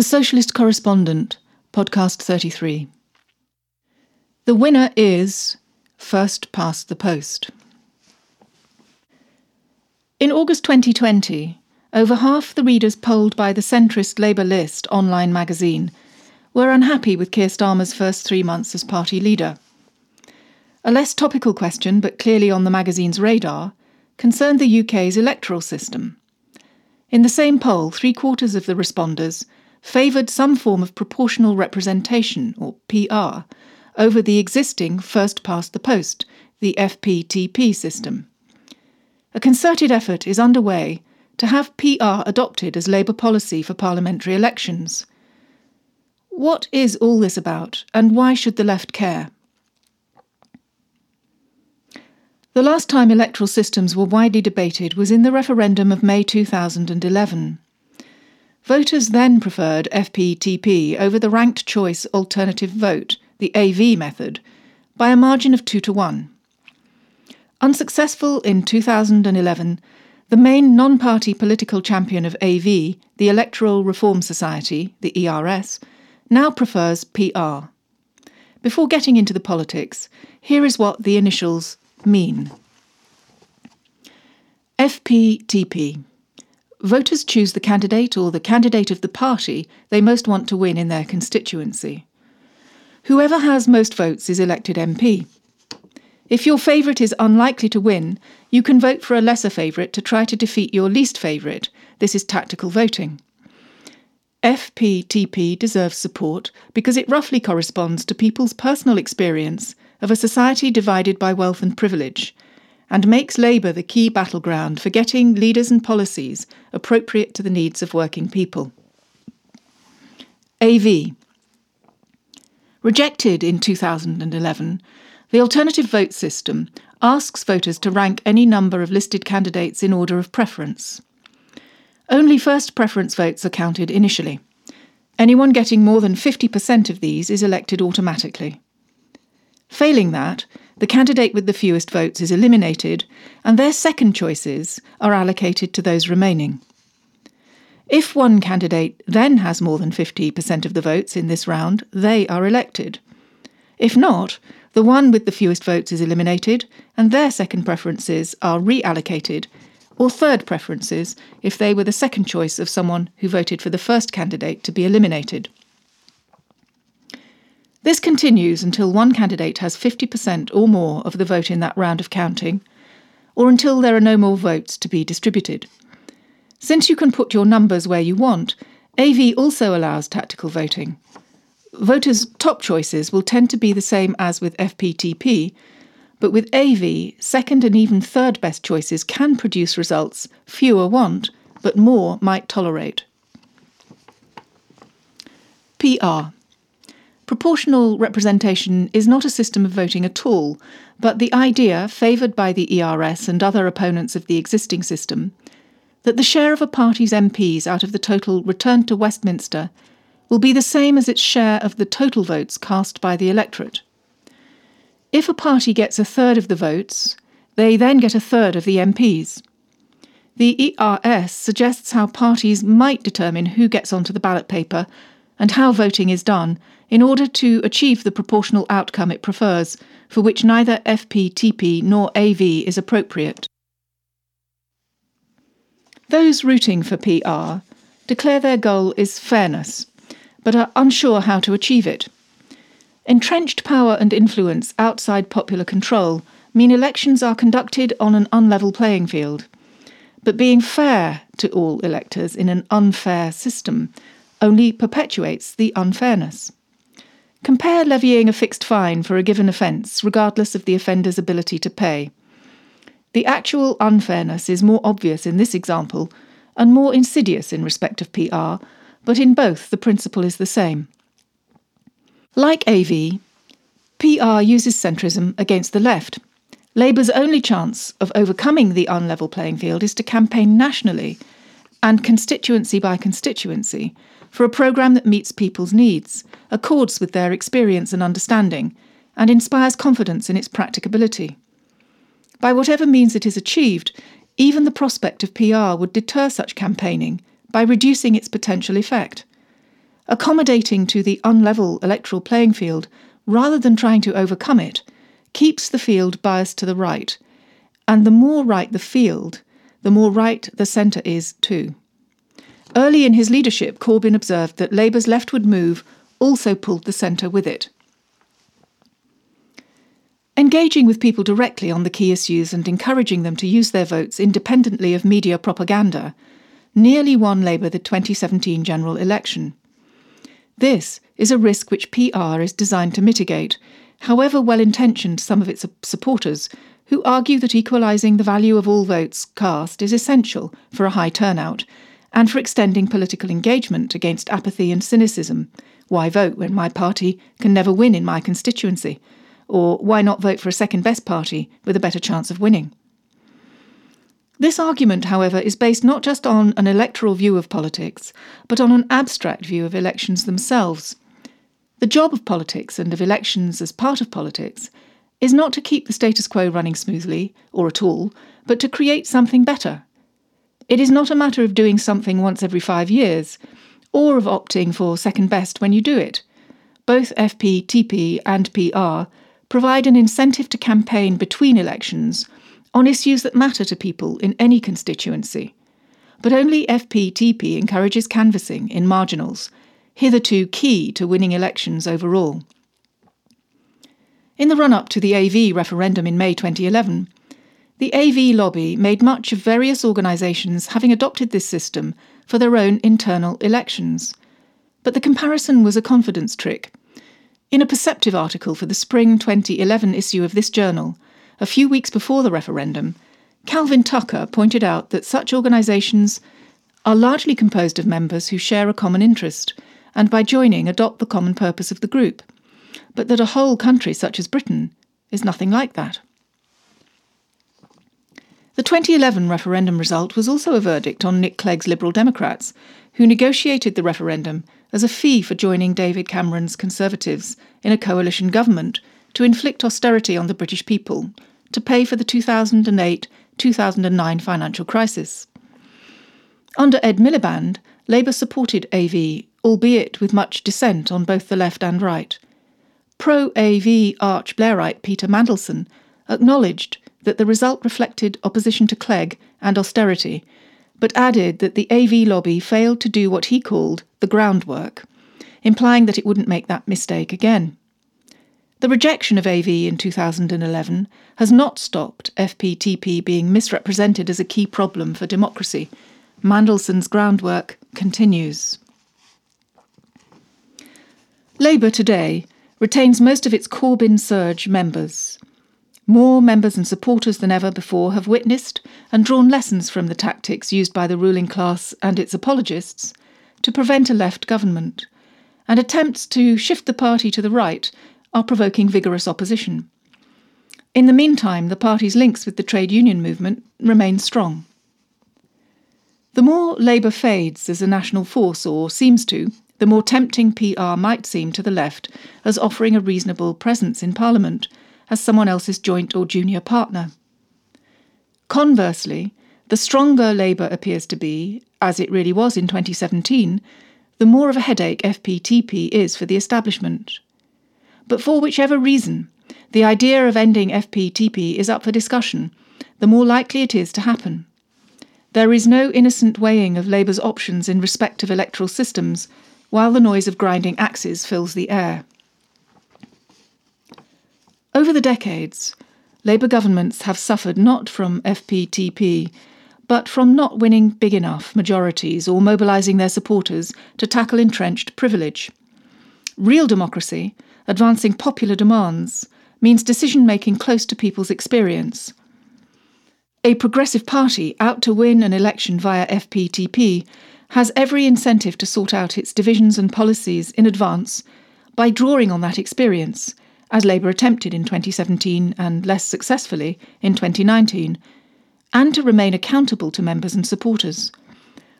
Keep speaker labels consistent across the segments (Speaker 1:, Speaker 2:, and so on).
Speaker 1: The Socialist Correspondent, Podcast 33. The winner is First Past the Post. In August 2020, over half the readers polled by the centrist Labour List online magazine were unhappy with Keir Starmer's first three months as party leader. A less topical question, but clearly on the magazine's radar, concerned the UK's electoral system. In the same poll, three quarters of the responders favoured some form of proportional representation, or PR, over the existing first past the post, the FPTP system. A concerted effort is underway to have PR adopted as Labour policy for parliamentary elections. What is all this about, and why should the left care? The last time electoral systems were widely debated was in the referendum of May 2011. Voters then preferred FPTP over the ranked choice alternative vote, the AV method, by a margin of 2 to 1. Unsuccessful in 2011, the main non party political champion of AV, the Electoral Reform Society, the ERS, now prefers PR. Before getting into the politics, here is what the initials mean FPTP voters choose the candidate or the candidate of the party they most want to win in their constituency. Whoever has most votes is elected MP. If your favourite is unlikely to win, you can vote for a lesser favourite to try to defeat your least favourite. This is tactical voting. FPTP deserves support because it roughly corresponds to people's personal experience of a society divided by wealth and privilege and makes Labour the key battleground for getting leaders and policies appropriate to the needs of working people. AV. Rejected in 2011, the alternative vote system asks voters to rank any number of listed candidates in order of preference. Only first preference votes are counted initially. Anyone getting more than 50% of these is elected automatically. Failing that, the candidate with the fewest votes is eliminated, and their second choices are allocated to those remaining. If one candidate then has more than 50% of the votes in this round, they are elected. If not, the one with the fewest votes is eliminated, and their second preferences are reallocated, or third preferences if they were the second choice of someone who voted for the first candidate to be eliminated. This continues until one candidate has 50% or more of the vote in that round of counting, or until there are no more votes to be distributed. Since you can put your numbers where you want, AV also allows tactical voting. Voters' top choices will tend to be the same as with FPTP, but with AV, second and even third best choices can produce results fewer want, but more might tolerate. PR Proportional representation is not a system of voting at all, but the idea, favoured by the ERS and other opponents of the existing system, that the share of a party's MPs out of the total returned to Westminster will be the same as its share of the total votes cast by the electorate. If a party gets a third of the votes, they then get a third of the MPs. The ERS suggests how parties might determine who gets onto the ballot paper and how voting is done in order to achieve the proportional outcome it prefers, for which neither FPTP nor AV is appropriate. Those rooting for PR declare their goal is fairness, but are unsure how to achieve it. Entrenched power and influence outside popular control mean elections are conducted on an unlevel playing field. But being fair to all electors in an unfair system only perpetuates the unfairness. Compare levying a fixed fine for a given offence, regardless of the offender's ability to pay. The actual unfairness is more obvious in this example and more insidious in respect of PR, but in both the principle is the same. Like AV, PR uses centrism against the left. Labour's only chance of overcoming the unlevel playing field is to campaign nationally and constituency by constituency for a programme that meets people's needs, accords with their experience and understanding, and inspires confidence in its practicability. By whatever means it is achieved, even the prospect of PR would deter such campaigning by reducing its potential effect. accommodating to the unlevel electoral playing field rather than trying to overcome it, keeps the field biased to the right. And the more right the field, the more right the centre is too. Early in his leadership, Corbyn observed that Labour's leftward move also pulled the centre with it. Engaging with people directly on the key issues and encouraging them to use their votes independently of media propaganda nearly won Labour the 2017 general election. This is a risk which PR is designed to mitigate, however well intentioned some of its supporters, who argue that equalising the value of all votes cast is essential for a high turnout and for extending political engagement against apathy and cynicism. Why vote when my party can never win in my constituency? Or why not vote for a second best party with a better chance of winning? This argument, however, is based not just on an electoral view of politics, but on an abstract view of elections themselves. The job of politics and of elections as part of politics is not to keep the status quo running smoothly, or at all, but to create something better, it is not a matter of doing something once every five years, or of opting for second best when you do it. Both FP, TP, and PR provide an incentive to campaign between elections on issues that matter to people in any constituency. But only FP-TP encourages canvassing in marginals, hitherto key to winning elections overall. In the run up to the AV referendum in May 2011, the AV lobby made much of various organisations having adopted this system for their own internal elections. But the comparison was a confidence trick. In a perceptive article for the spring 2011 issue of this journal, a few weeks before the referendum, Calvin Tucker pointed out that such organisations are largely composed of members who share a common interest and by joining adopt the common purpose of the group, but that a whole country such as Britain is nothing like that. The 2011 referendum result was also a verdict on Nick Clegg's Liberal Democrats, who negotiated the referendum as a fee for joining David Cameron's Conservatives in a coalition government to inflict austerity on the British people to pay for the 2008 2009 financial crisis. Under Ed Miliband, Labour supported AV, albeit with much dissent on both the left and right. Pro AV arch Blairite Peter Mandelson acknowledged that the result reflected opposition to Clegg and austerity, but added that the AV lobby failed to do what he called the groundwork, implying that it wouldn't make that mistake again. The rejection of AV in 2011 has not stopped FPTP being misrepresented as a key problem for democracy. Mandelson's groundwork continues. Labour today retains most of its Corbyn Surge members. More members and supporters than ever before have witnessed and drawn lessons from the tactics used by the ruling class and its apologists to prevent a left government, and attempts to shift the party to the right are provoking vigorous opposition. In the meantime, the party's links with the trade union movement remain strong. The more Labour fades as a national force, or seems to, the more tempting PR might seem to the left as offering a reasonable presence in Parliament as someone else's joint or junior partner. Conversely, the stronger Labour appears to be, as it really was in 2017, the more of a headache FPTP is for the establishment. But for whichever reason, the idea of ending FPTP is up for discussion, the more likely it is to happen. There is no innocent weighing of Labour's options in respect of electoral systems, while the noise of grinding axes fills the air. Over the decades, Labour governments have suffered not from FPTP, but from not winning big enough majorities or mobilising their supporters to tackle entrenched privilege. Real democracy, advancing popular demands, means decision making close to people's experience. A progressive party out to win an election via FPTP has every incentive to sort out its divisions and policies in advance by drawing on that experience as Labour attempted in 2017 and less successfully in 2019, and to remain accountable to members and supporters.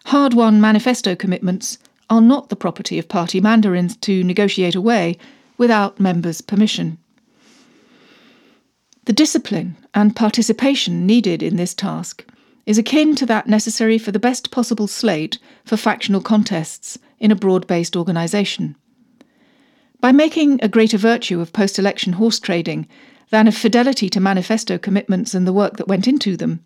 Speaker 1: Hard won manifesto commitments are not the property of party mandarins to negotiate away without members' permission. The discipline and participation needed in this task is akin to that necessary for the best possible slate for factional contests in a broad based organisation. By making a greater virtue of post election horse trading than of fidelity to manifesto commitments and the work that went into them,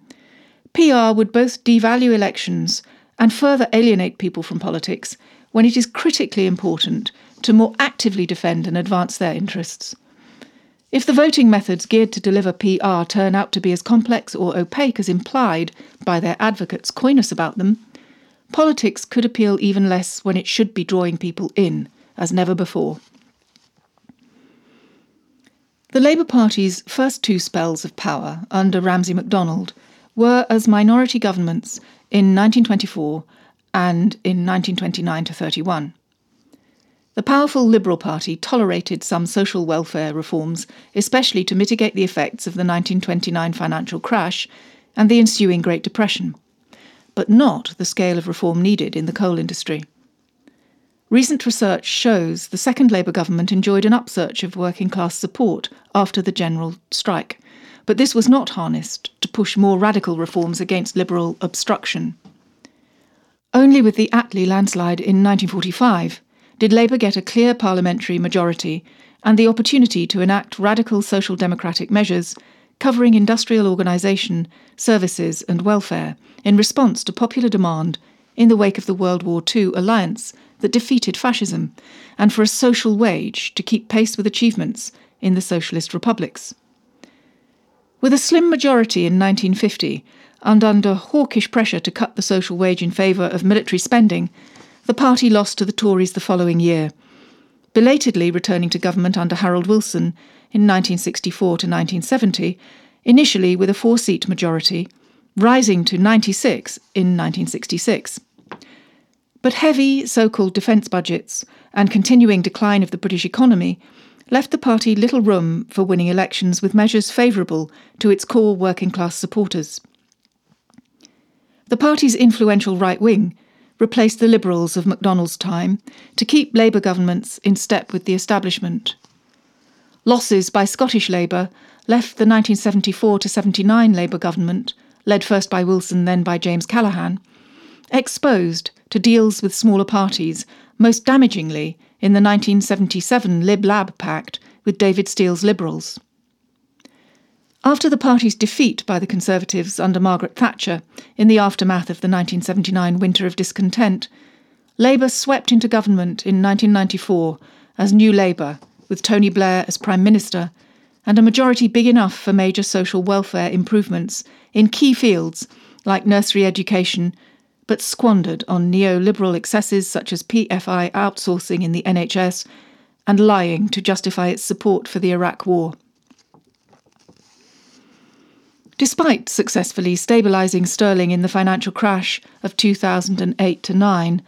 Speaker 1: PR would both devalue elections and further alienate people from politics when it is critically important to more actively defend and advance their interests. If the voting methods geared to deliver PR turn out to be as complex or opaque as implied by their advocates' coyness about them, politics could appeal even less when it should be drawing people in, as never before. The Labour Party's first two spells of power under Ramsay MacDonald were as minority governments in 1924 and in 1929 to 31. The powerful Liberal Party tolerated some social welfare reforms, especially to mitigate the effects of the 1929 financial crash and the ensuing Great Depression, but not the scale of reform needed in the coal industry. Recent research shows the second Labour government enjoyed an upsurge of working class support after the general strike, but this was not harnessed to push more radical reforms against Liberal obstruction. Only with the Attlee landslide in 1945 did Labour get a clear parliamentary majority and the opportunity to enact radical social democratic measures covering industrial organisation, services, and welfare in response to popular demand in the wake of the World War II alliance that defeated fascism, and for a social wage to keep pace with achievements in the socialist republics. With a slim majority in 1950, and under hawkish pressure to cut the social wage in favour of military spending, the party lost to the Tories the following year, belatedly returning to government under Harold Wilson in 1964 to 1970, initially with a four seat majority, rising to 96 in 1966. But heavy so called defence budgets and continuing decline of the British economy left the party little room for winning elections with measures favourable to its core working class supporters. The party's influential right wing replaced the Liberals of MacDonald's time to keep Labour governments in step with the establishment. Losses by Scottish Labour left the 1974 to 79 Labour government, led first by Wilson then by James Callaghan, exposed to deals with smaller parties, most damagingly in the 1977 Lib Lab Pact with David Steel's Liberals. After the party's defeat by the Conservatives under Margaret Thatcher in the aftermath of the 1979 winter of discontent, Labour swept into government in 1994 as New Labour, with Tony Blair as Prime Minister, and a majority big enough for major social welfare improvements in key fields like nursery education, but squandered on neoliberal excesses such as PFI outsourcing in the NHS and lying to justify its support for the Iraq War. Despite successfully stabilising sterling in the financial crash of 2008 to 9,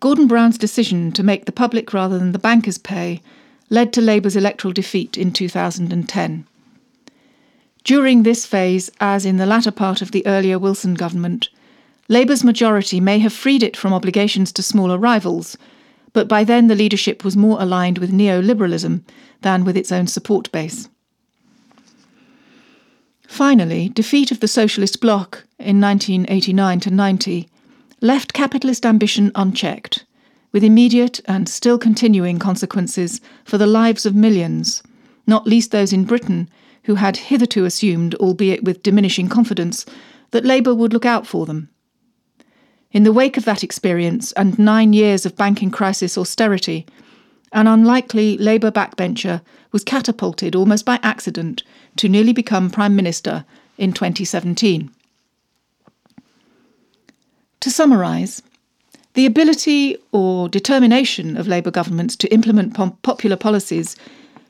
Speaker 1: Gordon Brown's decision to make the public rather than the bankers pay led to Labour's electoral defeat in 2010. During this phase, as in the latter part of the earlier Wilson government, Labour's majority may have freed it from obligations to smaller rivals, but by then the leadership was more aligned with neoliberalism than with its own support base. Finally, defeat of the Socialist bloc in 1989 to 90 left capitalist ambition unchecked, with immediate and still continuing consequences for the lives of millions, not least those in Britain who had hitherto assumed, albeit with diminishing confidence, that Labour would look out for them. In the wake of that experience and nine years of banking crisis austerity, an unlikely Labour backbencher was catapulted almost by accident to nearly become Prime Minister in 2017. To summarise, the ability or determination of Labour governments to implement popular policies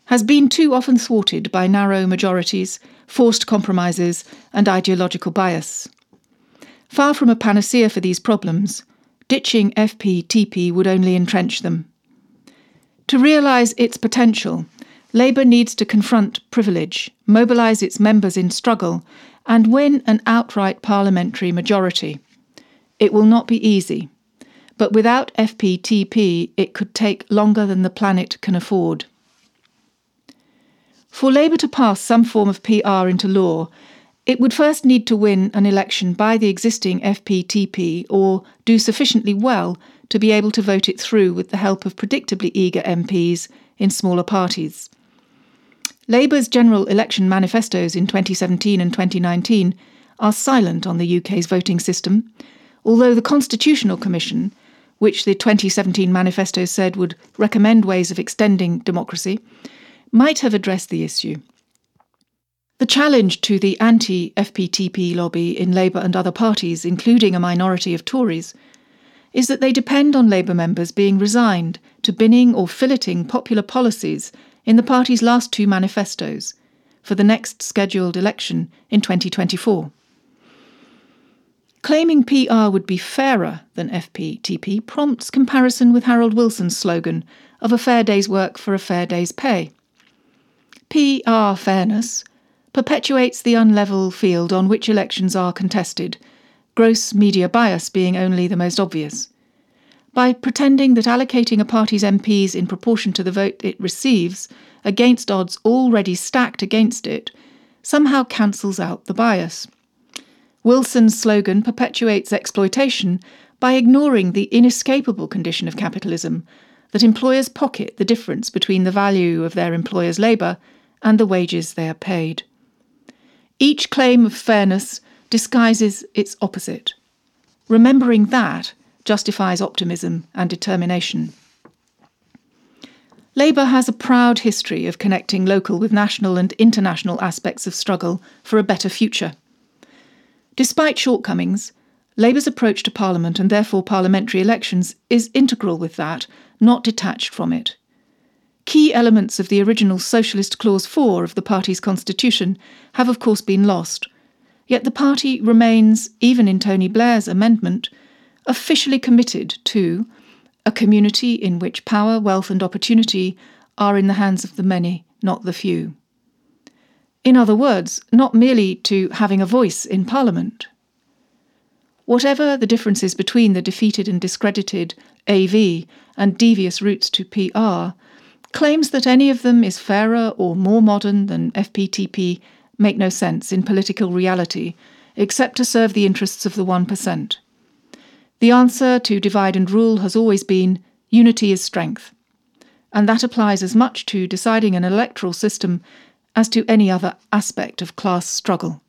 Speaker 1: has been too often thwarted by narrow majorities, forced compromises, and ideological bias. Far from a panacea for these problems, ditching FPTP would only entrench them. To realise its potential, Labour needs to confront privilege, mobilise its members in struggle, and win an outright parliamentary majority. It will not be easy, but without FPTP, it could take longer than the planet can afford. For Labour to pass some form of PR into law, It would first need to win an election by the existing FPTP or do sufficiently well to be able to vote it through with the help of predictably eager MPs in smaller parties. Labour's general election manifestos in 2017 and 2019 are silent on the UK's voting system, although the Constitutional Commission, which the 2017 manifesto said would recommend ways of extending democracy, might have addressed the issue. The challenge to the anti FPTP lobby in Labour and other parties, including a minority of Tories, is that they depend on Labour members being resigned to binning or filleting popular policies in the party's last two manifestos for the next scheduled election in 2024. Claiming PR would be fairer than FPTP prompts comparison with Harold Wilson's slogan of a fair day's work for a fair day's pay. PR fairness perpetuates the unlevel field on which elections are contested, gross media bias being only the most obvious. By pretending that allocating a party's MPs in proportion to the vote it receives against odds already stacked against it somehow cancels out the bias. Wilson's slogan perpetuates exploitation by ignoring the inescapable condition of capitalism that employers pocket the difference between the value of their employer's labour and the wages they are paid. Each claim of fairness disguises its opposite. Remembering that justifies optimism and determination. Labour has a proud history of connecting local with national and international aspects of struggle for a better future. Despite shortcomings, Labour's approach to Parliament and therefore parliamentary elections is integral with that, not detached from it. Key elements of the original Socialist Clause 4 of the party's constitution have, of course, been lost. Yet the party remains, even in Tony Blair's amendment, officially committed to a community in which power, wealth, and opportunity are in the hands of the many, not the few. In other words, not merely to having a voice in Parliament. Whatever the differences between the defeated and discredited AV and devious routes to PR, Claims that any of them is fairer or more modern than FPTP make no sense in political reality, except to serve the interests of the 1%. The answer to divide and rule has always been unity is strength. And that applies as much to deciding an electoral system as to any other aspect of class struggle.